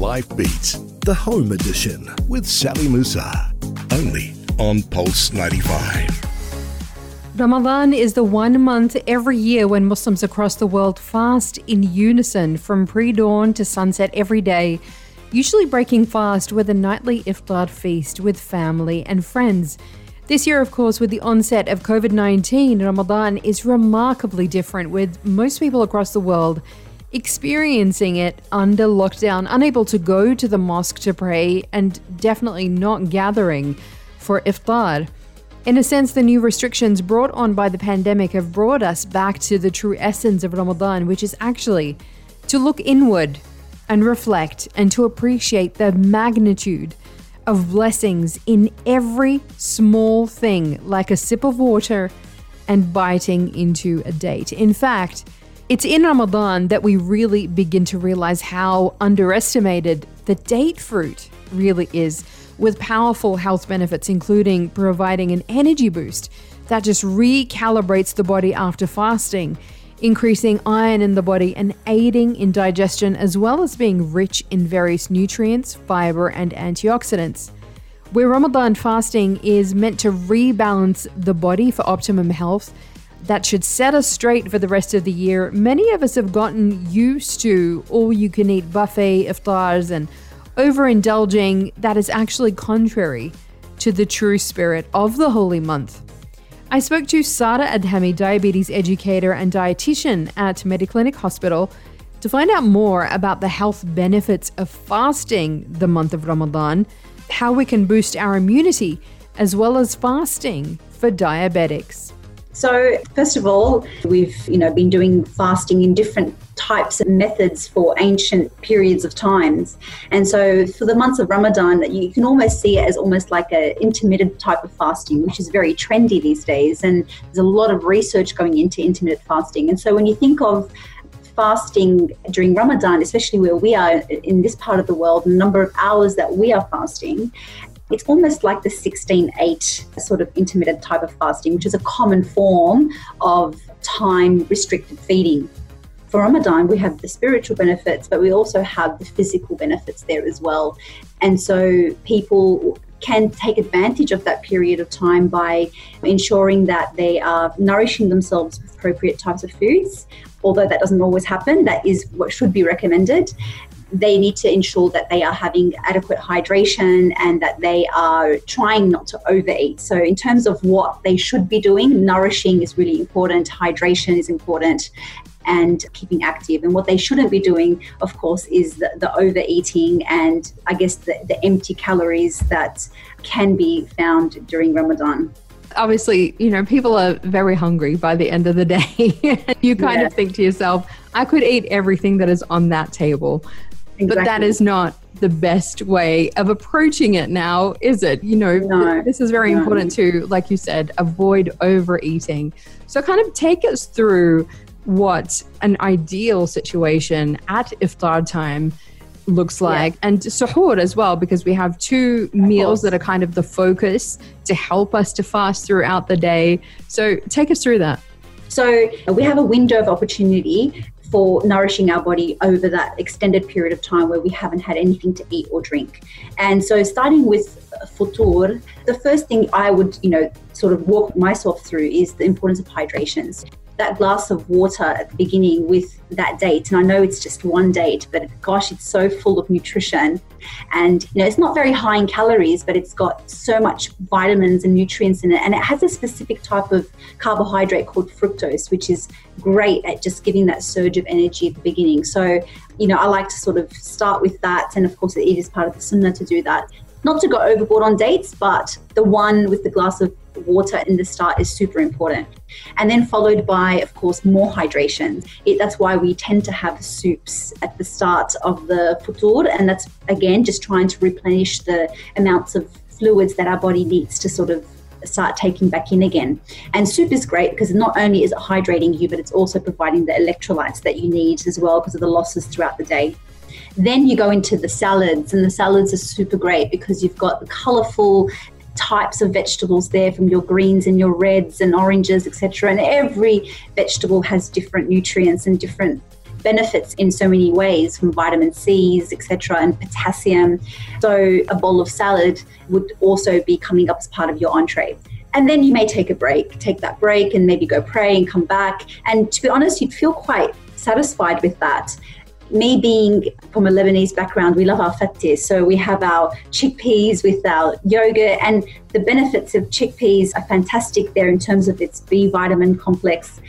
Life Beats, the home edition with Sally Musa. Only on Pulse 95. Ramadan is the one month every year when Muslims across the world fast in unison from pre dawn to sunset every day, usually breaking fast with a nightly iftar feast with family and friends. This year, of course, with the onset of COVID 19, Ramadan is remarkably different, with most people across the world experiencing it under lockdown, unable to go to the mosque to pray, and definitely not gathering for iftar. In a sense, the new restrictions brought on by the pandemic have brought us back to the true essence of Ramadan, which is actually to look inward and reflect and to appreciate the magnitude of blessings in every small thing, like a sip of water and biting into a date. In fact, it's in Ramadan that we really begin to realize how underestimated the date fruit really is, with powerful health benefits, including providing an energy boost that just recalibrates the body after fasting, increasing iron in the body and aiding in digestion, as well as being rich in various nutrients, fiber, and antioxidants. Where Ramadan fasting is meant to rebalance the body for optimum health, that should set us straight for the rest of the year. Many of us have gotten used to all you can eat buffet iftars and overindulging that is actually contrary to the true spirit of the holy month. I spoke to Sara Adhami, diabetes educator and dietitian at Mediclinic Hospital, to find out more about the health benefits of fasting the month of Ramadan, how we can boost our immunity, as well as fasting for diabetics. So, first of all, we've you know been doing fasting in different types of methods for ancient periods of times. And so for the months of Ramadan, you can almost see it as almost like an intermittent type of fasting, which is very trendy these days. And there's a lot of research going into intermittent fasting. And so when you think of fasting during Ramadan, especially where we are in this part of the world, the number of hours that we are fasting, it's almost like the 16 8 sort of intermittent type of fasting, which is a common form of time restricted feeding. For Ramadan, we have the spiritual benefits, but we also have the physical benefits there as well. And so people can take advantage of that period of time by ensuring that they are nourishing themselves with appropriate types of foods. Although that doesn't always happen, that is what should be recommended they need to ensure that they are having adequate hydration and that they are trying not to overeat. So, in terms of what they should be doing, nourishing is really important, hydration is important, and keeping active. And what they shouldn't be doing, of course, is the, the overeating and I guess the, the empty calories that can be found during Ramadan obviously, you know, people are very hungry by the end of the day. you kind yeah. of think to yourself, I could eat everything that is on that table. Exactly. But that is not the best way of approaching it now, is it? You know, no, this is very no. important to, like you said, avoid overeating. So, kind of take us through what an ideal situation at iftar time looks like yeah. and suhoor as well because we have two of meals course. that are kind of the focus to help us to fast throughout the day so take us through that so we have a window of opportunity for nourishing our body over that extended period of time where we haven't had anything to eat or drink. And so, starting with futur, the first thing I would, you know, sort of walk myself through is the importance of hydrations that glass of water at the beginning with that date. And I know it's just one date, but gosh, it's so full of nutrition. And you know, it's not very high in calories, but it's got so much vitamins and nutrients in it. And it has a specific type of carbohydrate called fructose, which is great at just giving that surge of energy at the beginning. So, you know, I like to sort of start with that. And of course, it is part of the sunnah to do that. Not to go overboard on dates, but the one with the glass of water in the start is super important. And then followed by, of course, more hydration. It, that's why we tend to have soups at the start of the futur. And that's, again, just trying to replenish the amounts of fluids that our body needs to sort of start taking back in again. And soup is great because not only is it hydrating you, but it's also providing the electrolytes that you need as well because of the losses throughout the day. Then you go into the salads, and the salads are super great because you've got the colorful types of vegetables there from your greens and your reds and oranges, etc. And every vegetable has different nutrients and different benefits in so many ways from vitamin C's, etc., and potassium. So a bowl of salad would also be coming up as part of your entree. And then you may take a break, take that break and maybe go pray and come back. And to be honest, you'd feel quite satisfied with that. Me being from a Lebanese background, we love our fatteh. So we have our chickpeas with our yogurt, and the benefits of chickpeas are fantastic there in terms of its B vitamin complex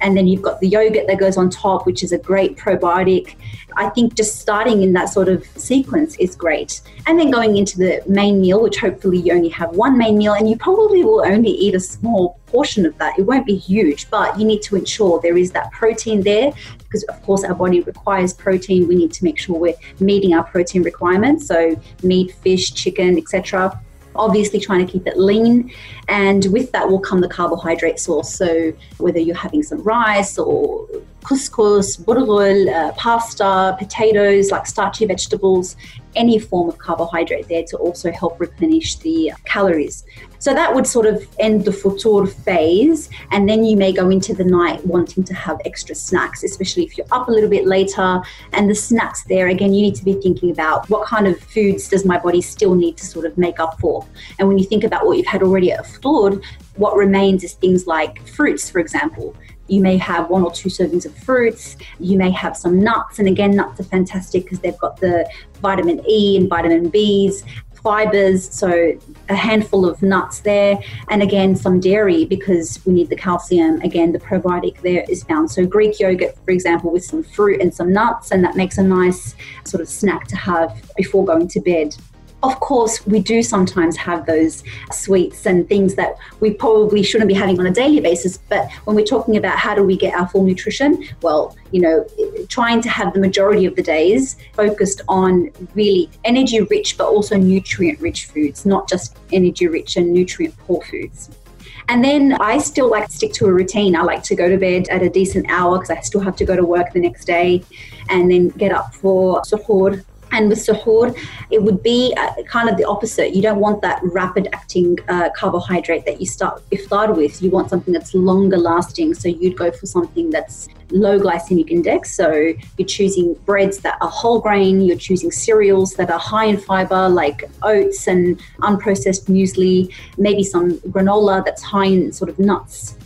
and then you've got the yogurt that goes on top, which is a great probiotic. I think just starting in that sort of sequence is great. And then going into the main meal, which hopefully you only have one main meal, and you probably will only eat a small portion of that. It won't be huge, but you need to ensure there is that protein there because, of course, our body requires protein. We need to make sure we're meeting our protein requirements. So, meat, fish, chicken, etc obviously trying to keep it lean. And with that will come the carbohydrate source. So whether you're having some rice or couscous, bulgur, uh, pasta, potatoes, like starchy vegetables, any form of carbohydrate there to also help replenish the calories. So that would sort of end the futur phase, and then you may go into the night wanting to have extra snacks, especially if you're up a little bit later. And the snacks there, again, you need to be thinking about what kind of foods does my body still need to sort of make up for. And when you think about what you've had already at futur, what remains is things like fruits, for example. You may have one or two servings of fruits. You may have some nuts. And again, nuts are fantastic because they've got the vitamin E and vitamin Bs, fibers. So a handful of nuts there. And again, some dairy because we need the calcium. Again, the probiotic there is found. So Greek yogurt, for example, with some fruit and some nuts. And that makes a nice sort of snack to have before going to bed. Of course, we do sometimes have those sweets and things that we probably shouldn't be having on a daily basis. But when we're talking about how do we get our full nutrition, well, you know, trying to have the majority of the days focused on really energy rich but also nutrient rich foods, not just energy rich and nutrient poor foods. And then I still like to stick to a routine. I like to go to bed at a decent hour because I still have to go to work the next day and then get up for suhoor and with suhoor, it would be uh, kind of the opposite. You don't want that rapid acting uh, carbohydrate that you start iftar with. You want something that's longer lasting. So you'd go for something that's low glycemic index. So you're choosing breads that are whole grain, you're choosing cereals that are high in fiber, like oats and unprocessed muesli, maybe some granola that's high in sort of nuts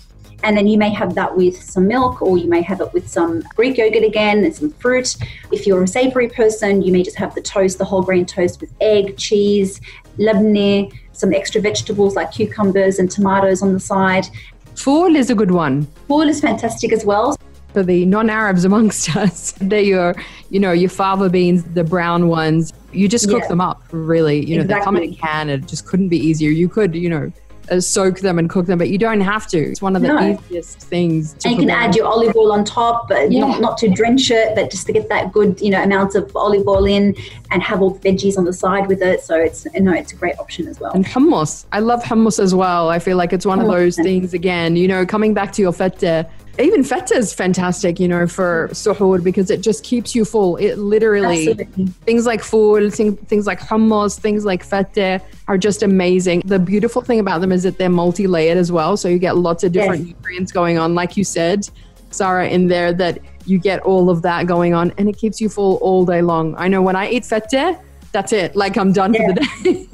and then you may have that with some milk, or you may have it with some Greek yogurt again and some fruit. If you're a savory person, you may just have the toast, the whole grain toast with egg, cheese, labneh, some extra vegetables like cucumbers and tomatoes on the side. Fool is a good one. Fool is fantastic as well. For the non-Arabs amongst us, they're your, you know, your fava beans, the brown ones. You just cook yeah. them up, really. You know, exactly. they come in a can. It just couldn't be easier. You could, you know, uh, soak them and cook them, but you don't have to. It's one of the no. easiest things. and you can add your olive oil on top, but yeah. not, not to drench it, but just to get that good, you know, amounts of olive oil in and have all the veggies on the side with it. So it's, no, it's a great option as well. And hummus. I love hummus as well. I feel like it's one of those things, again, you know, coming back to your fatteh, even feta is fantastic, you know, for suhoor because it just keeps you full. It literally, Absolutely. things like fool, things, things like hummus, things like feta are just amazing. The beautiful thing about them is that they're multi layered as well. So you get lots of different yes. nutrients going on. Like you said, Sara, in there, that you get all of that going on and it keeps you full all day long. I know when I eat fatteh, that's it. Like I'm done yeah. for the day.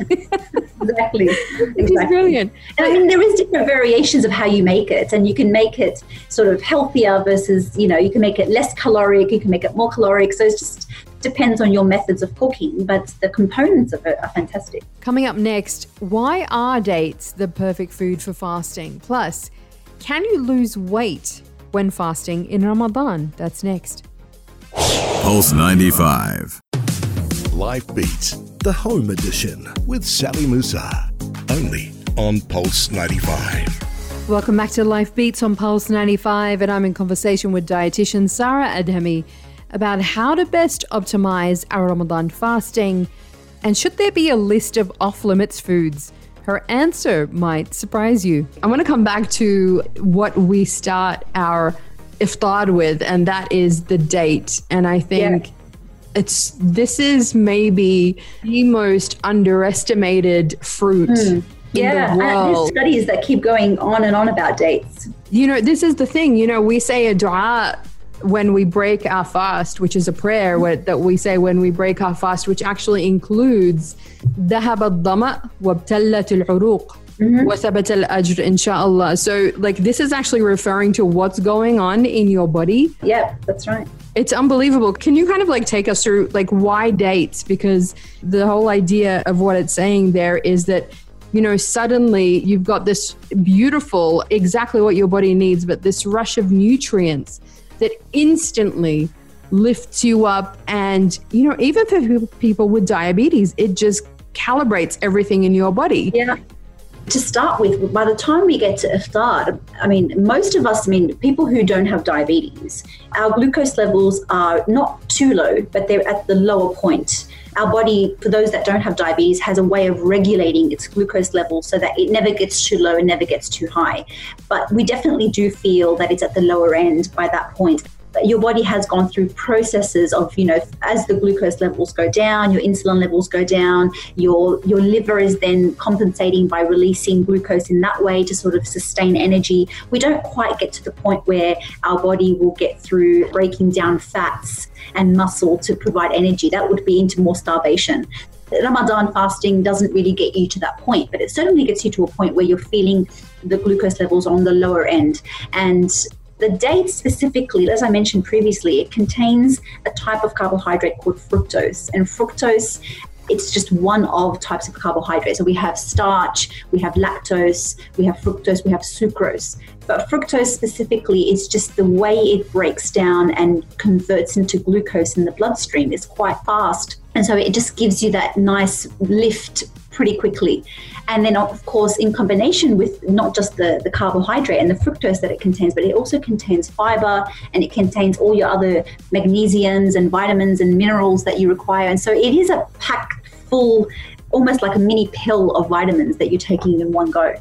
exactly. It's brilliant. And I mean, there is different variations of how you make it, and you can make it sort of healthier versus, you know, you can make it less caloric, you can make it more caloric. So it just depends on your methods of cooking, but the components of it are fantastic. Coming up next, why are dates the perfect food for fasting? Plus, can you lose weight when fasting in Ramadan? That's next. Pulse 95. Life Beats, the home edition with Sally Musa. Only on Pulse 95. Welcome back to Life Beats on Pulse 95, and I'm in conversation with dietitian Sara Adhami about how to best optimize our Ramadan fasting and should there be a list of off limits foods. Her answer might surprise you. I want to come back to what we start our iftar with, and that is the date. And I think. Yeah it's this is maybe the most underestimated fruit. Mm. Yeah, the there's studies that keep going on and on about dates. You know, this is the thing. You know, we say a dua when we break our fast, which is a prayer that we say when we break our fast, which actually includes ذهب الظمأ وابتلت العروق وثبت الأجر إن شاء الله. So like this is actually referring to what's going on in your body. Yep, that's right. It's unbelievable. Can you kind of like take us through like why dates? Because the whole idea of what it's saying there is that you know, suddenly you've got this beautiful, exactly what your body needs, but this rush of nutrients that instantly lifts you up. And, you know, even for people with diabetes, it just calibrates everything in your body. Yeah. To start with, by the time we get to iftar, I mean, most of us, I mean, people who don't have diabetes, our glucose levels are not too low, but they're at the lower point our body, for those that don't have diabetes, has a way of regulating its glucose level so that it never gets too low and never gets too high. But we definitely do feel that it's at the lower end by that point your body has gone through processes of you know as the glucose levels go down your insulin levels go down your your liver is then compensating by releasing glucose in that way to sort of sustain energy. We don't quite get to the point where our body will get through breaking down fats and muscle to provide energy. That would be into more starvation. Ramadan fasting doesn't really get you to that point, but it certainly gets you to a point where you're feeling the glucose levels on the lower end. And the date specifically, as I mentioned previously, it contains a type of carbohydrate called fructose. And fructose it's just one of types of carbohydrates. So we have starch, we have lactose, we have fructose, we have sucrose. But fructose specifically is just the way it breaks down and converts into glucose in the bloodstream is quite fast. And so it just gives you that nice lift pretty quickly. And then, of course, in combination with not just the, the carbohydrate and the fructose that it contains, but it also contains fiber and it contains all your other magnesiums and vitamins and minerals that you require. And so it is a packed full, almost like a mini pill of vitamins that you're taking in one go.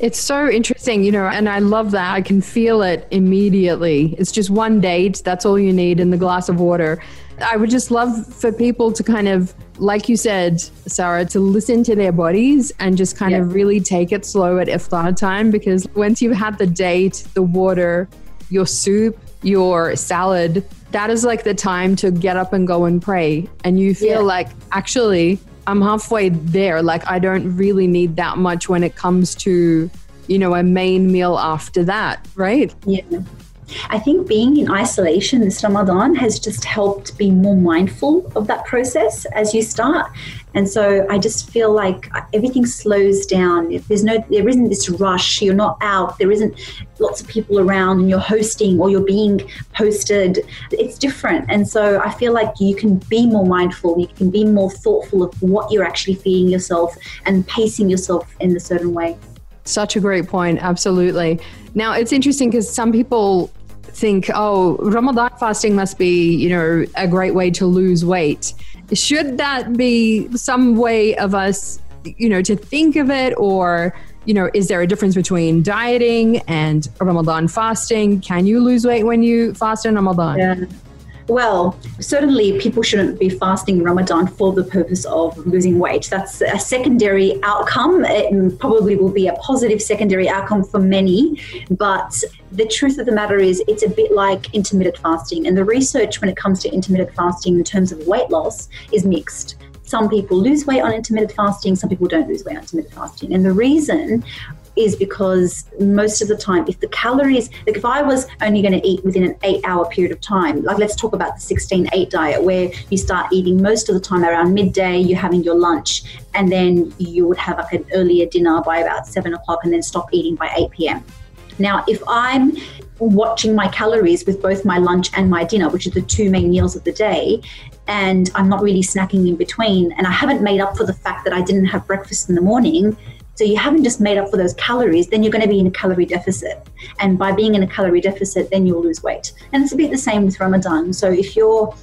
It's so interesting, you know, and I love that. I can feel it immediately. It's just one date, that's all you need in the glass of water. I would just love for people to kind of, like you said, Sara, to listen to their bodies and just kind yeah. of really take it slow at iftar time because once you've had the date, the water, your soup, your salad, that is like the time to get up and go and pray. And you feel yeah. like, actually, I'm halfway there. Like, I don't really need that much when it comes to, you know, a main meal after that, right? Yeah. I think being in isolation this Ramadan has just helped be more mindful of that process as you start. And so I just feel like everything slows down. If there's no, there isn't this rush. You're not out. There isn't lots of people around, and you're hosting or you're being hosted. It's different. And so I feel like you can be more mindful. You can be more thoughtful of what you're actually feeding yourself and pacing yourself in a certain way. Such a great point. Absolutely. Now it's interesting because some people think, oh, Ramadan fasting must be, you know, a great way to lose weight. Should that be some way of us, you know, to think of it or, you know, is there a difference between dieting and Ramadan fasting? Can you lose weight when you fast in Ramadan? Yeah. Well, certainly people shouldn't be fasting Ramadan for the purpose of losing weight. That's a secondary outcome. It probably will be a positive secondary outcome for many. But the truth of the matter is, it's a bit like intermittent fasting. And the research when it comes to intermittent fasting in terms of weight loss is mixed some people lose weight on intermittent fasting, some people don't lose weight on intermittent fasting. And the reason is because most of the time, if the calories, like if I was only going to eat within an eight hour period of time, like let's talk about the 16 8 diet, where you start eating most of the time around midday, you're having your lunch, and then you would have like an earlier dinner by about seven o'clock and then stop eating by 8 p.m. Now, if I'm watching my calories with both my lunch and my dinner, which are the two main meals of the day, and I'm not really snacking in between, and I haven't made up for the fact that I didn't have breakfast in the morning, so you haven't just made up for those calories, then you're going to be in a calorie deficit. And by being in a calorie deficit, then you'll lose weight. And it's a bit the same with Ramadan. So if you're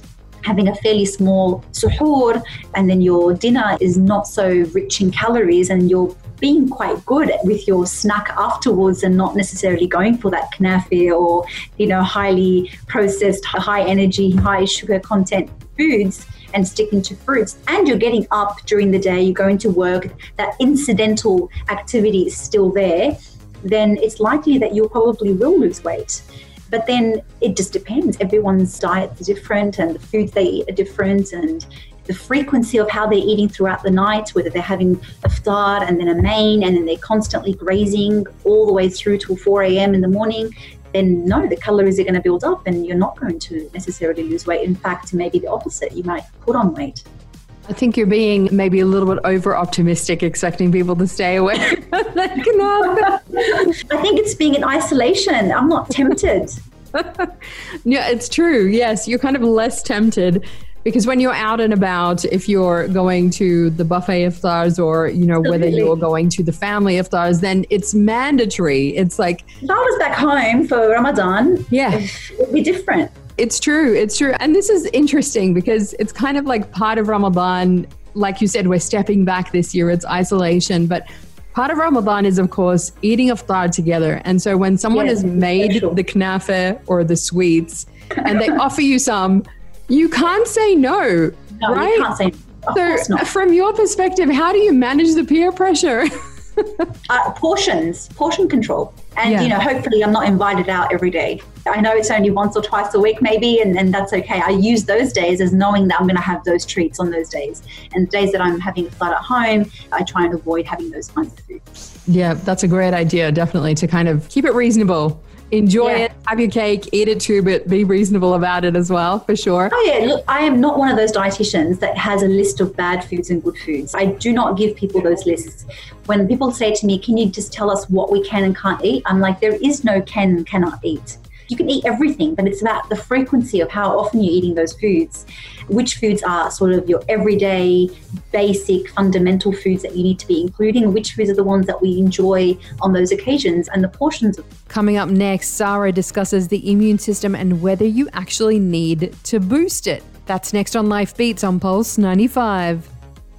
having a fairly small suhoor and then your dinner is not so rich in calories and you're being quite good with your snack afterwards and not necessarily going for that knafi or you know highly processed high energy high sugar content foods and sticking to fruits, and you're getting up during the day, you're going to work, that incidental activity is still there, then it's likely that you probably will lose weight. But then it just depends. Everyone's diets different and the foods they eat are different and the frequency of how they're eating throughout the night, whether they're having a iftar and then a main and then they're constantly grazing all the way through till 4 a.m. in the morning, then no, the calories are going to build up and you're not going to necessarily lose weight. In fact, maybe the opposite, you might put on weight. I think you're being maybe a little bit over optimistic, expecting people to stay away. I think it's being in isolation. I'm not tempted. yeah, it's true. Yes, you're kind of less tempted because when you're out and about if you're going to the buffet iftars or you know whether you're going to the family iftars then it's mandatory. It's like if i was back home for ramadan yeah. it'd be different. It's true. It's true. And this is interesting because it's kind of like part of ramadan. Like you said we're stepping back this year. It's isolation. But part of Ramadan is, of course, eating iftar together. And so when someone yes, has made special. the knafa or the sweets and they offer you some, you can't say no, no right? You can't say no. so, from your perspective, how do you manage the peer pressure? uh, portions, portion control. And, yeah. you know, hopefully I'm not invited out every day. I know it's only once or twice a week, maybe, and, and that's okay. I use those days as knowing that I'm going to have those treats on those days. And the days that I'm having a flat at home, I try and avoid having those kinds of foods. Yeah, that's a great idea, definitely, to kind of keep it reasonable enjoy yeah. it, have your cake, eat it too, but be reasonable about it as well, for sure. Oh, yeah. Look, I am not one of those dietitians that has a list of bad foods and good foods. I do not give people those lists. When people say to me, Can you just tell us what we can and can't eat? I'm like, There is no can and cannot eat you can eat everything, but it's about the frequency of how often you're eating those foods. Which foods are sort of your everyday, basic, fundamental foods that you need to be including, which foods are the ones that we enjoy on those occasions, and the portions of. Coming up next, Sara discusses the immune system and whether you actually need to boost it. That's next on Life Beats on Pulse 95.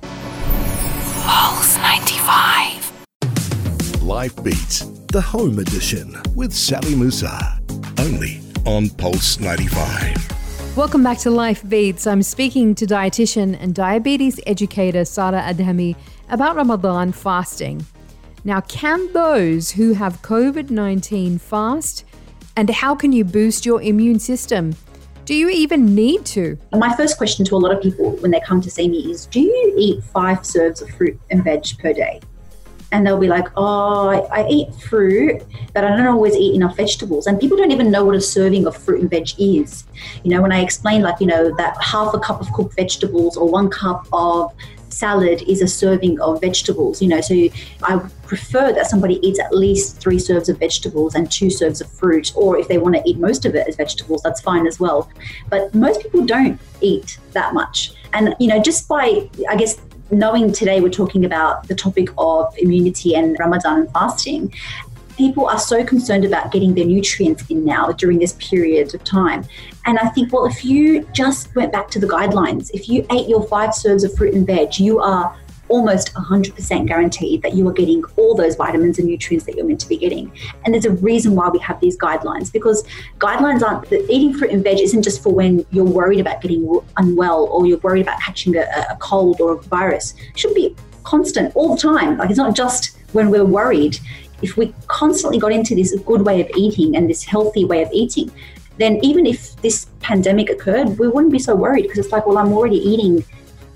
Pulse 95. Life Beats, the home edition with Sally Musa only on Pulse 95. Welcome back to Life Beats. I'm speaking to dietitian and diabetes educator Sara Adhami about Ramadan fasting. Now, can those who have COVID 19 fast? And how can you boost your immune system? Do you even need to? My first question to a lot of people when they come to see me is Do you eat five serves of fruit and veg per day? And they'll be like, "Oh, I, I, eat fruit, but I don't always eat enough vegetables." And people don't even know what a serving of fruit and veg is. You know, when I explain, like, you know, that half a cup of cooked vegetables or one cup of salad is a serving of vegetables. You know, so I prefer that somebody eats at least three serves of vegetables and two serves of fruit, or if they want to eat most of it as vegetables, that's fine as well. But most people don't eat that much. And, you know, just by, I guess, knowing today we're talking about the topic of immunity and Ramadan and fasting, people are so concerned about getting their nutrients in now during this period of time. And I think, well, if you just went back to the guidelines, if you ate your five serves of fruit and veg, you are almost 100% guaranteed that you are getting all those vitamins and nutrients that you're meant to be getting. And there's a reason why we have these guidelines because guidelines aren't eating fruit and veg isn't just for when you're worried about getting unwell or you're worried about catching a, a cold or a virus. It should be constant all the time. Like it's not just when we're worried. If we constantly got into this good way of eating and this healthy way of eating, then even if this pandemic occurred, we wouldn't be so worried because it's like, well, I'm already eating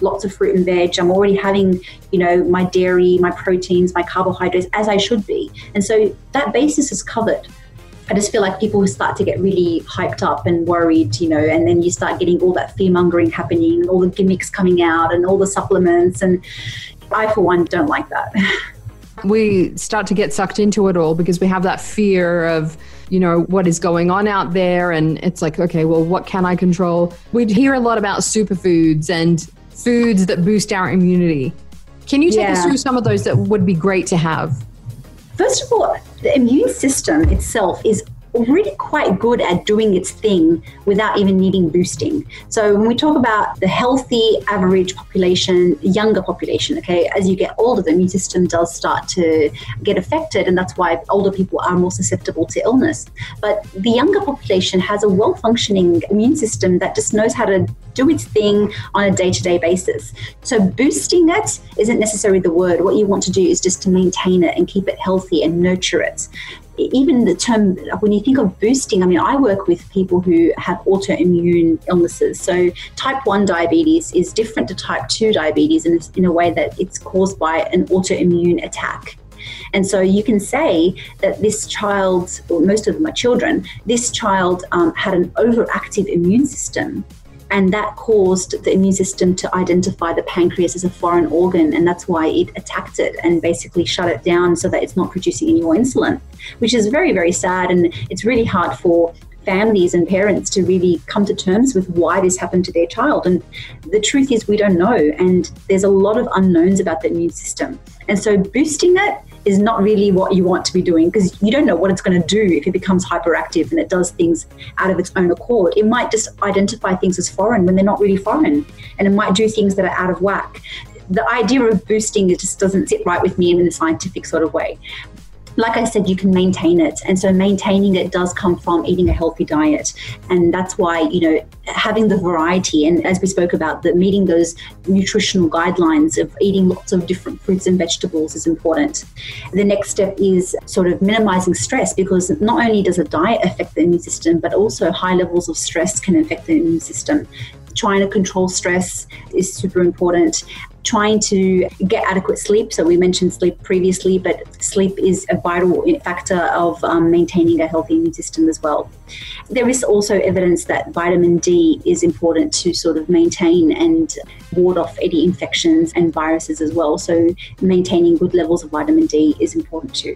lots of fruit and veg. I'm already having, you know, my dairy, my proteins, my carbohydrates as I should be. And so that basis is covered. I just feel like people start to get really hyped up and worried, you know, and then you start getting all that fear mongering happening and all the gimmicks coming out and all the supplements. And I, for one, don't like that. we start to get sucked into it all because we have that fear of you know what is going on out there and it's like okay well what can i control we hear a lot about superfoods and foods that boost our immunity. Can you take yeah. us through some of those that would be great to have? First of all, the immune system itself is really quite good at doing its thing without even needing boosting. So when we talk about the healthy average population, younger population, okay, as you get older, the immune system does start to get affected, and that's why older people are more susceptible to illness. But the younger population has a well functioning immune system that just knows how to do its thing on a day to day basis. So boosting it isn't necessarily the word. What you want to do is just to maintain it and keep it healthy and nurture it. Even the term, when you think of boosting, I mean, I work with people who have autoimmune illnesses. So type 1 diabetes is different to type 2 diabetes in, in a way that it's caused by an autoimmune attack. And so you can say that this child, or most of them are children, this child um, had an overactive immune system and that caused the immune system to identify the pancreas as a foreign organ and that's why it attacked it and basically shut it down so that it's not producing any more insulin which is very very sad and it's really hard for families and parents to really come to terms with why this happened to their child. And the truth is, we don't know. And there's a lot of unknowns about the immune system. And so, boosting it is not really what you want to be doing because you don't know what it's going to do if it becomes hyperactive and it does things out of its own accord. It might just identify things as foreign when they're not really foreign, and it might do things that are out of whack the idea of boosting it just doesn't sit right with me in a scientific sort of way like I said, you can maintain it. And so maintaining it does come from eating a healthy diet. And that's why, you know, having the variety and as we spoke about, the meeting those nutritional guidelines of eating lots of different fruits and vegetables is important. The next step is sort of minimizing stress because not only does a diet affect the immune system, but also high levels of stress can affect the immune system trying to control stress is super important trying to get adequate sleep. So we mentioned sleep previously, but sleep is a vital factor of um, maintaining a healthy immune system as well. There is also evidence that vitamin D is important to sort of maintain and ward off any infections and viruses as well. So maintaining good levels of vitamin D is important too.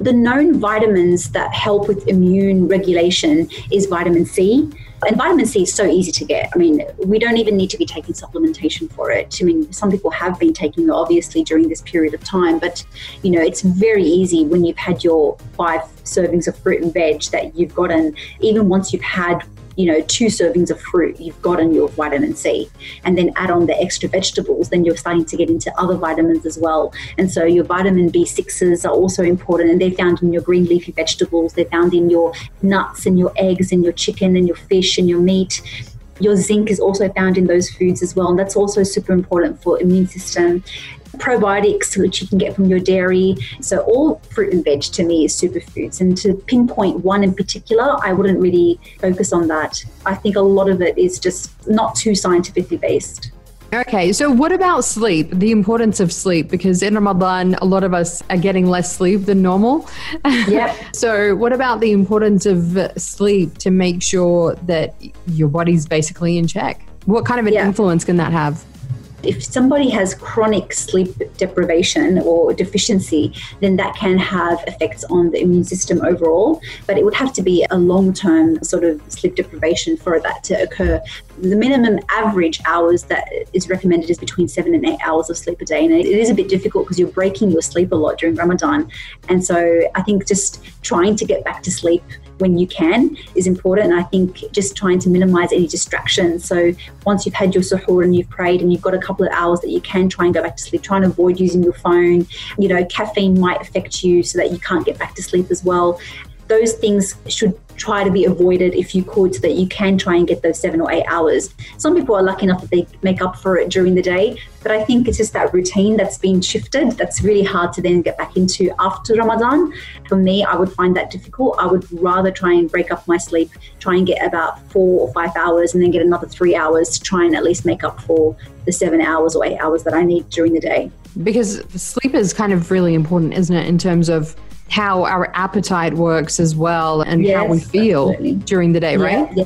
The known vitamins that help with immune regulation is vitamin C. And vitamin C is so easy to get. I mean, we don't even need to be taking supplementation for it. I mean, some people have been taking it obviously during this period of time, but you know, it's very easy when you've had your five servings of fruit and veg that you've gotten, even once you've had you know, two servings of fruit, you've gotten your vitamin C. And then add on the extra vegetables, then you're starting to get into other vitamins as well. And so your vitamin B6s are also important and they're found in your green leafy vegetables, they're found in your nuts and your eggs and your chicken and your fish and your meat. Your zinc is also found in those foods as well, and that's also super important for immune system probiotics, which you can get from your dairy. So, all fruit and veg to me is superfoods. And to pinpoint one in particular, I wouldn't really focus on that. I think a lot of it is just not too scientifically based. Okay, so what about sleep? The importance of sleep, because in Ramadan, a lot of us are getting less sleep than normal. Yeah. so, what about the importance of sleep to make sure that your body's basically in check? What kind of an yeah. influence can that have? If somebody has chronic sleep deprivation or deficiency, then that can have effects on the immune system overall. But it would have to be a long term sort of sleep deprivation for that to occur. The minimum average hours that is recommended is between seven and eight hours of sleep a day. And it is a bit difficult because you're breaking your sleep a lot during Ramadan. And so I think just trying to get back to sleep when you can is important. And I think just trying to minimize any distractions. So once you've had your suhoor and you've prayed and you've got a couple of hours that you can try and go back to sleep, try and avoid using your phone. You know, caffeine might affect you so that you can't get back to sleep as well those things should try to be avoided if you could so that you can try and get those seven or eight hours. Some people are lucky enough that they make up for it during the day, but I think it's just that routine that's been shifted that's really hard to then get back into after Ramadan. For me, I would find that difficult. I would rather try and break up my sleep, try and get about four or five hours and then get another three hours to try and at least make up for the seven hours or eight hours that I need during the day. Because sleep is kind of really important, isn't it, in terms of how our appetite works as well and yes, how we feel absolutely. during the day, right? Yeah.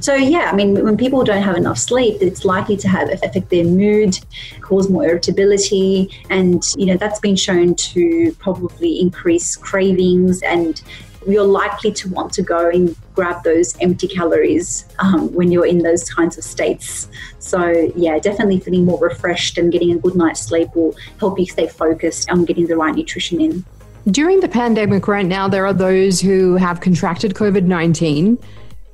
So yeah, I mean, when people don't have enough sleep, it's likely to have affect their mood, cause more irritability, and you know that's been shown to probably increase cravings, and you're likely to want to go and grab those empty calories um, when you're in those kinds of states. So yeah, definitely feeling more refreshed and getting a good night's sleep will help you stay focused on getting the right nutrition in. During the pandemic right now, there are those who have contracted COVID 19.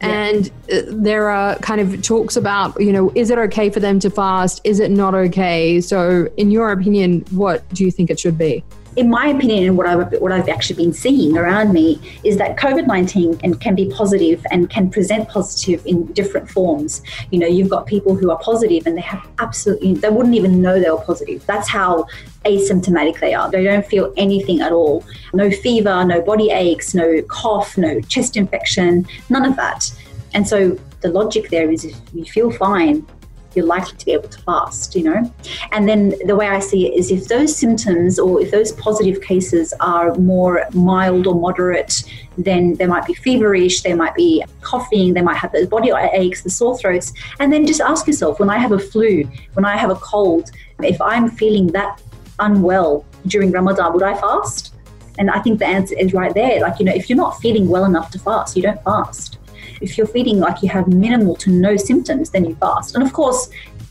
And uh, there are kind of talks about, you know, is it okay for them to fast? Is it not okay? So, in your opinion, what do you think it should be? In my opinion, and what I've what I've actually been seeing around me is that COVID nineteen and can be positive and can present positive in different forms. You know, you've got people who are positive and they have absolutely they wouldn't even know they were positive. That's how asymptomatic they are. They don't feel anything at all. No fever, no body aches, no cough, no chest infection, none of that. And so the logic there is if you feel fine, you're likely to be able to fast, you know? And then the way I see it is if those symptoms or if those positive cases are more mild or moderate, then they might be feverish, they might be coughing, they might have those body aches, the sore throats. And then just ask yourself when I have a flu, when I have a cold, if I'm feeling that unwell during Ramadan, would I fast? And I think the answer is right there. Like, you know, if you're not feeling well enough to fast, you don't fast. If you're feeling like you have minimal to no symptoms, then you fast. And of course,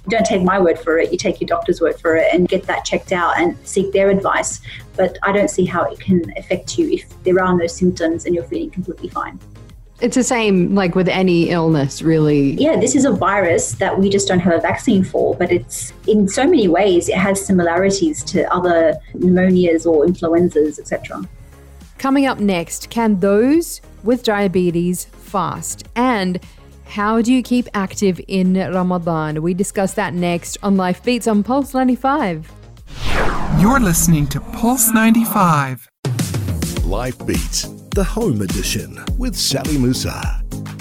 don't take my word for it, you take your doctor's word for it and get that checked out and seek their advice. But I don't see how it can affect you if there are no symptoms and you're feeling completely fine. It's the same like with any illness, really. Yeah, this is a virus that we just don't have a vaccine for, but it's in so many ways it has similarities to other pneumonias or influenzas, etc. Coming up next, can those with diabetes fast? And how do you keep active in Ramadan? We discuss that next on Life Beats on Pulse 95. You're listening to Pulse 95. Life Beats, the home edition with Sally Musa.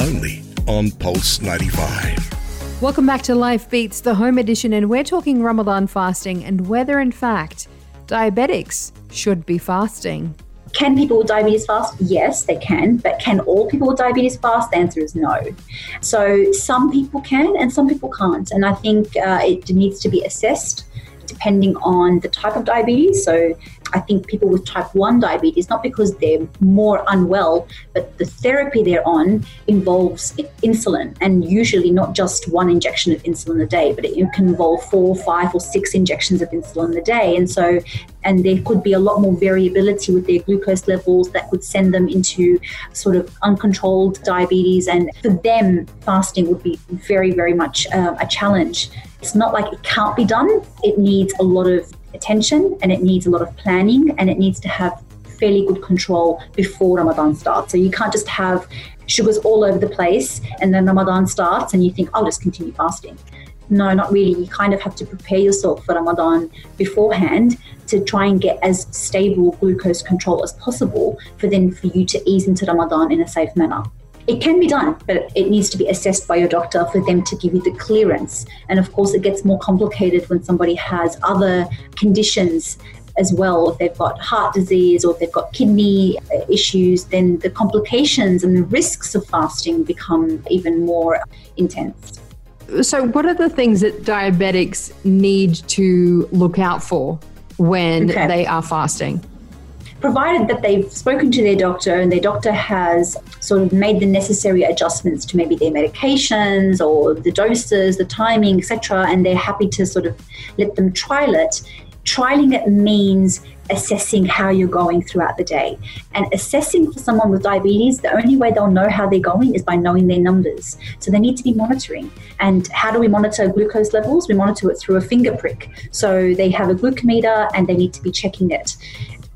Only on Pulse 95. Welcome back to Life Beats, the home edition, and we're talking Ramadan fasting and whether, in fact, diabetics should be fasting. Can people with diabetes fast? Yes, they can. But can all people with diabetes fast? The answer is no. So some people can and some people can't. And I think uh, it needs to be assessed depending on the type of diabetes. So I think people with type 1 diabetes, not because they're more unwell, but the therapy they're on involves insulin and usually not just one injection of insulin a day, but it can involve four, five, or six injections of insulin a day. And so, and there could be a lot more variability with their glucose levels that could send them into sort of uncontrolled diabetes. And for them, fasting would be very, very much uh, a challenge. It's not like it can't be done, it needs a lot of attention and it needs a lot of planning and it needs to have fairly good control before Ramadan starts. So you can't just have sugars all over the place and then Ramadan starts and you think, I'll just continue fasting. No, not really. You kind of have to prepare yourself for Ramadan beforehand to try and get as stable glucose control as possible for then for you to ease into Ramadan in a safe manner. It can be done, but it needs to be assessed by your doctor for them to give you the clearance. And of course, it gets more complicated when somebody has other conditions as well. If they've got heart disease or if they've got kidney uh, issues, then the complications and the risks of fasting become even more intense. So, what are the things that diabetics need to look out for when okay. they are fasting? Provided that they've spoken to their doctor and their doctor has sort of made the necessary adjustments to maybe their medications or the doses, the timing, etc., and they're happy to sort of let them trial it. Trialing it means assessing how you're going throughout the day. And assessing for someone with diabetes, the only way they'll know how they're going is by knowing their numbers. So they need to be monitoring. And how do we monitor glucose levels? We monitor it through a finger prick. So they have a glucometer and they need to be checking it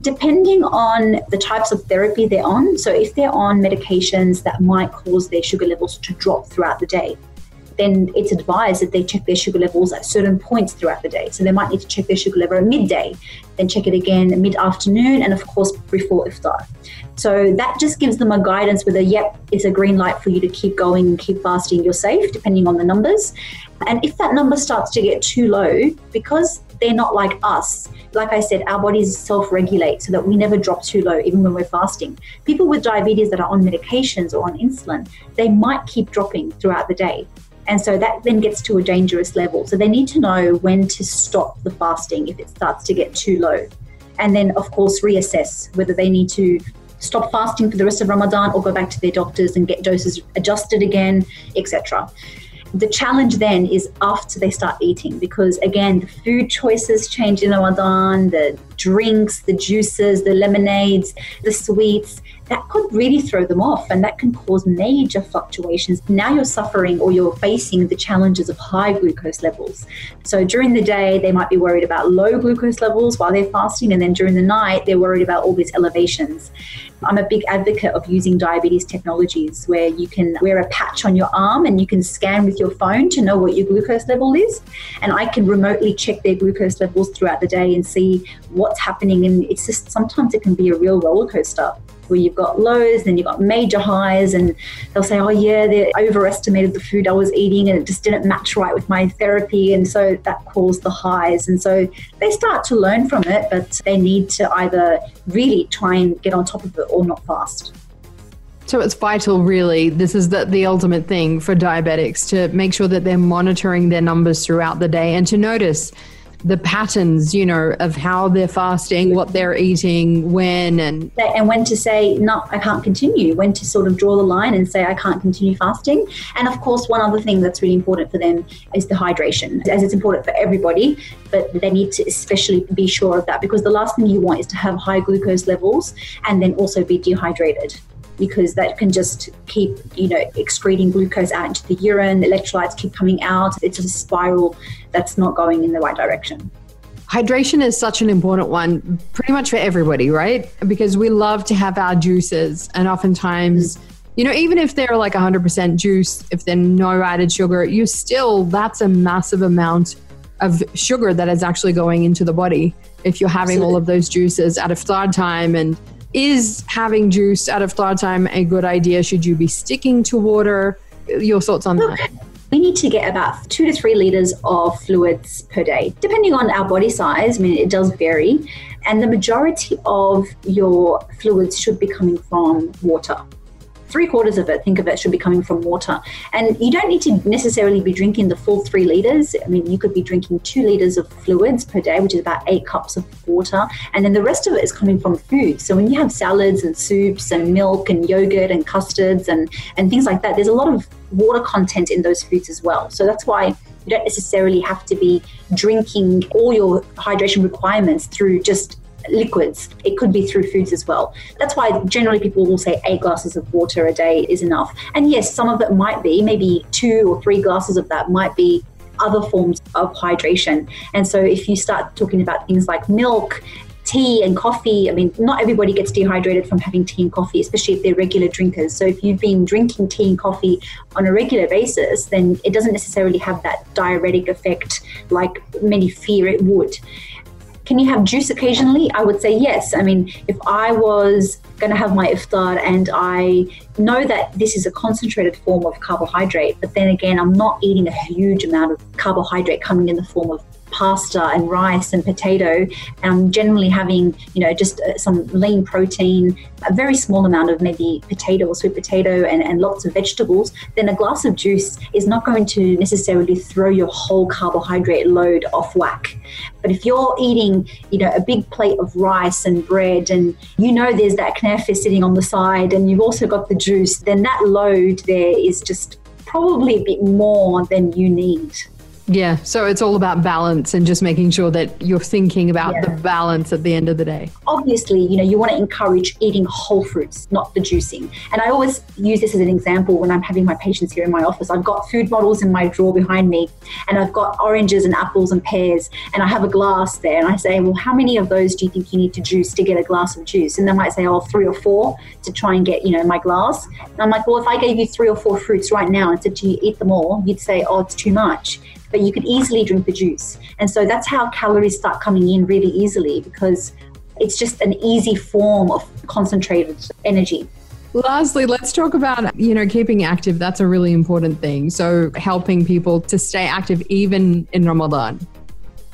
depending on the types of therapy they're on. So, if they're on medications that might cause their sugar levels to drop throughout the day, then it's advised that they check their sugar levels at certain points throughout the day. So, they might need to check their sugar level at midday, then check it again mid afternoon, and of course, before iftar. So, that just gives them a guidance whether, yep, it's a green light for you to keep going and keep fasting, you're safe, depending on the numbers. And if that number starts to get too low, because they're not like us. Like I said, our bodies self regulate so that we never drop too low, even when we're fasting. People with diabetes that are on medications or on insulin, they might keep dropping throughout the day. And so that then gets to a dangerous level. So they need to know when to stop the fasting if it starts to get too low. And then, of course, reassess whether they need to stop fasting for the rest of Ramadan or go back to their doctors and get doses adjusted again, etc. The challenge then is after they start eating because again the food choices change in Ramadan, the drinks, the juices, the lemonades, the sweets, that could really throw them off and that can cause major fluctuations. Now you're suffering or you're facing the challenges of high glucose levels. So during the day, they might be worried about low glucose levels while they're fasting, and then during the night, they're worried about all these elevations. I'm a big advocate of using diabetes technologies where you can wear a patch on your arm and you can scan with your phone to know what your glucose level is. And I can remotely check their glucose levels throughout the day and see what's happening. And it's just sometimes it can be a real roller coaster where you've got lows, then you've got major highs, and they'll say, oh, yeah, they overestimated the food I was eating and it just didn't match right with my therapy. And so that caused the highs. And so they start to learn from it, but they need to either really try and get on top of it or not fast. So it's vital, really. This is the, the ultimate thing for diabetics to make sure that they're monitoring their numbers throughout the day and to notice the patterns, you know, of how they're fasting, what they're eating, when, and and when to say no, I can't continue. When to sort of draw the line and say I can't continue fasting. And of course, one other thing that's really important for them is the hydration, as it's important for everybody. But they need to especially be sure of that because the last thing you want is to have high glucose levels and then also be dehydrated because that can just keep, you know, excreting glucose out into the urine, electrolytes keep coming out. It's a spiral that's not going in the right direction. Hydration is such an important one, pretty much for everybody, right? Because we love to have our juices, and oftentimes, you know, even if they're like 100% juice, if they're no added sugar, you still, that's a massive amount of sugar that is actually going into the body if you're having Absolutely. all of those juices at a iftar time and is having juice out of iftar time a good idea? Should you be sticking to water? Your thoughts on that? We need to get about two to three liters of fluids per day, depending on our body size. I mean, it does vary. And the majority of your fluids should be coming from water three quarters of it, think of it, should be coming from water. And you don't need to necessarily be drinking the full three liters. I mean, you could be drinking two liters of fluids per day, which is about eight cups of water. And then the rest of it is coming from food. So when you have salads and soups and milk and yogurt and custards and, and things like that, there's a lot of water content in those foods as well. So that's why you don't necessarily have to be drinking all your hydration requirements through just liquids. It could be through foods as well. That's why generally people will say eight glasses of water a day is enough. And yes, some of it might be, maybe two or three glasses of that might be other forms of hydration. And so if you start talking about things like milk, tea and coffee, I mean, not everybody gets dehydrated from having tea and coffee, especially if they're regular drinkers. So if you've been drinking tea and coffee on a regular basis, then it doesn't necessarily have that diuretic effect like many fear it would. Can you have juice occasionally? I would say yes. I mean, if I was going to have my iftar and I know that this is a concentrated form of carbohydrate, but then again, I'm not eating a huge amount of carbohydrate coming in the form of pasta and rice and potato. And I'm generally having, you know, just uh, some lean protein, a very small amount of maybe potato or sweet potato and, and lots of vegetables, then a glass of juice is not going to necessarily throw your whole carbohydrate load off whack. But if you're eating, you know, a big plate of rice and bread and you know there's that knafe sitting on the side and you've also got the juice, then that load there is just probably a bit more than you need. Yeah, so it's all about balance and just making sure that you're thinking about yeah. the balance at the end of the day. Obviously, you know, you want to encourage eating whole fruits, not the juicing. And I always use this as an example when I'm having my patients here in my office. I've got food bottles in my drawer behind me, and I've got oranges and apples and pears, and I have a glass there. And I say, Well, how many of those do you think you need to juice to get a glass of juice? And they might say, Oh, three or four to try and get, you know, my glass. And I'm like, Well, if I gave you three or four fruits right now and said to you, eat them all, you'd say, Oh, it's too much but you could easily drink the juice. And so that's how calories start coming in really easily because it's just an easy form of concentrated energy. Lastly, let's talk about, you know, keeping active. That's a really important thing. So helping people to stay active even in Ramadan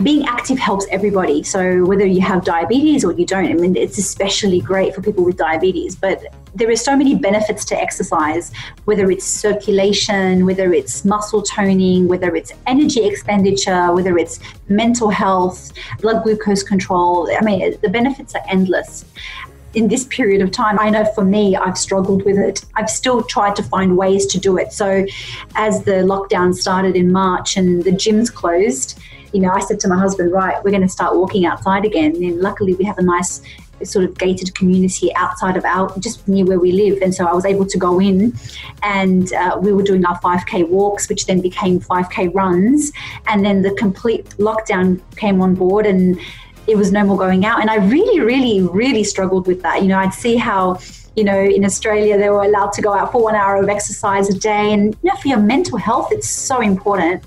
being active helps everybody. So whether you have diabetes or you don't, I mean, it's especially great for people with diabetes. But there are so many benefits to exercise, whether it's circulation, whether it's muscle toning, whether it's energy expenditure, whether it's mental health, blood glucose control. I mean, the benefits are endless in this period of time, I know for me, I've struggled with it. I've still tried to find ways to do it. So, as the lockdown started in March and the gyms closed, you know, I said to my husband, right, we're going to start walking outside again. And luckily, we have a nice sort of gated community outside of our just near where we live and so i was able to go in and uh, we were doing our 5k walks which then became 5k runs and then the complete lockdown came on board and it was no more going out and i really really really struggled with that you know i'd see how you know, in Australia, they were allowed to go out for one hour of exercise a day. And, you know, for your mental health, it's so important.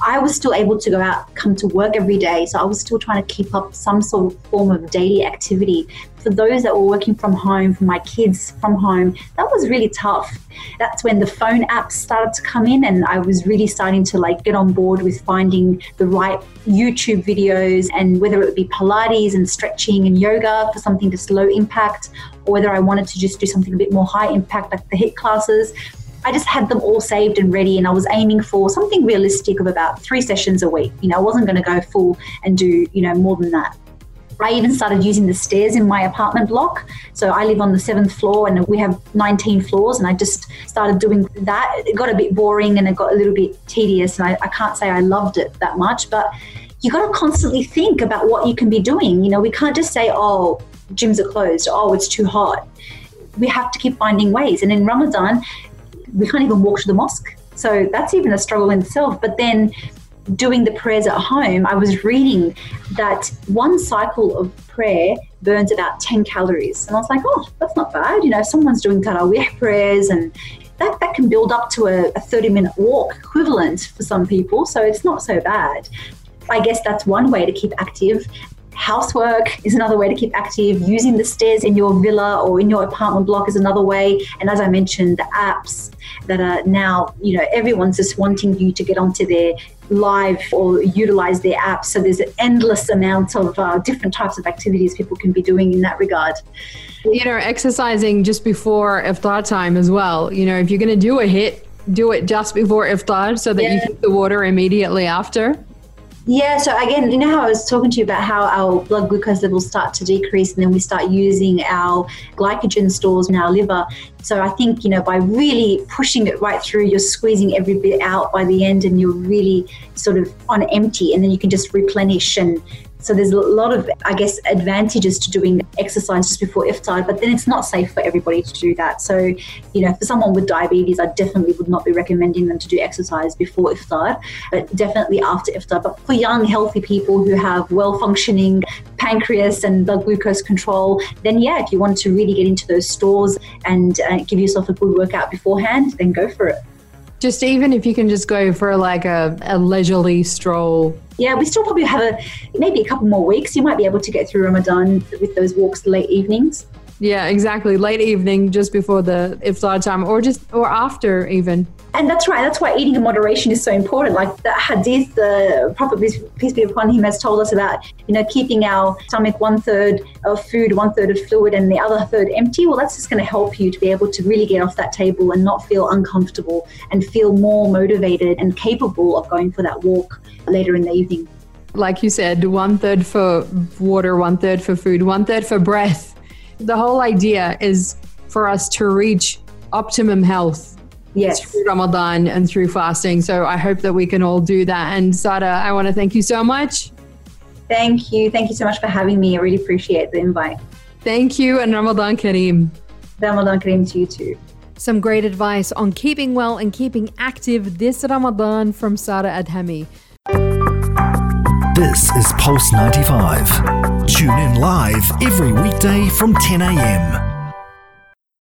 I was still able to go out, come to work every day. So I was still trying to keep up some sort of form of daily activity. For those that were working from home, for my kids from home, that was really tough. That's when the phone apps started to come in, and I was really starting to like get on board with finding the right YouTube videos and whether it would be Pilates and stretching and yoga for something just low impact, or whether I wanted to just do something a bit more high impact, like the HIIT classes. I just had them all saved and ready, and I was aiming for something realistic of about three sessions a week. You know, I wasn't going to go full and do, you know, more than that. I even started using the stairs in my apartment block. So I live on the seventh floor and we have 19 floors, and I just started doing that. It got a bit boring and it got a little bit tedious, and I, I can't say I loved it that much, but you got to constantly think about what you can be doing. You know, we can't just say, oh, gyms are closed, oh, it's too hot. We have to keep finding ways. And in Ramadan, we can't even walk to the mosque. So that's even a struggle in itself. But then doing the prayers at home, I was reading that one cycle of prayer burns about 10 calories. And I was like, oh, that's not bad. You know, someone's doing Tarawih prayers and that, that can build up to a, a 30 minute walk equivalent for some people. So it's not so bad. I guess that's one way to keep active. Housework is another way to keep active. Using the stairs in your villa or in your apartment block is another way. And as I mentioned, the apps that are now, you know, everyone's just wanting you to get onto their live or utilize their apps. So there's an endless amount of uh, different types of activities people can be doing in that regard. You know, exercising just before iftar time as well. You know, if you're going to do a HIIT, do it just before iftar so that yeah. you get the water immediately after. Yeah, so again, you know how I was talking to you about how our blood glucose levels start to decrease and then we start using our glycogen stores in our liver. So I think, you know, by really pushing it right through, you're squeezing every bit out by the end and you're really sort of on empty and then you can just replenish and so there's a lot of, I guess, advantages to doing exercise just before iftar, but then it's not safe for everybody to do that. So, you know, for someone with diabetes, I definitely would not be recommending them to do exercise before iftar, but definitely after iftar. But for young, healthy people who have well functioning pancreas and blood glucose control, then yeah, if you want to really get into those stores and uh, give yourself a good workout beforehand, then go for it. Just even if you can just go for like a, a leisurely stroll. Yeah, we still probably have a maybe a couple more weeks. You might be able to get through Ramadan with those walks late evenings. Yeah, exactly. Late evening, just before the iftar time, or just or after even. And that's right. That's why eating in moderation is so important. Like the hadith, the Prophet peace be upon him has told us about, you know, keeping our stomach one third of food, one third of fluid, and the other third empty. Well, that's just going to help you to be able to really get off that table and not feel uncomfortable and feel more motivated and capable of going for that walk later in the evening. Like you said, one third for water, one third for food, one third for breath. The whole idea is for us to reach optimum health yes. through Ramadan and through fasting. So I hope that we can all do that. And Sara, I want to thank you so much. Thank you. Thank you so much for having me. I really appreciate the invite. Thank you and Ramadan Kareem. Ramadan Kareem to you too. Some great advice on keeping well and keeping active this Ramadan from Sara Adhami. This is Pulse 95. Tune in live every weekday from 10 a.m.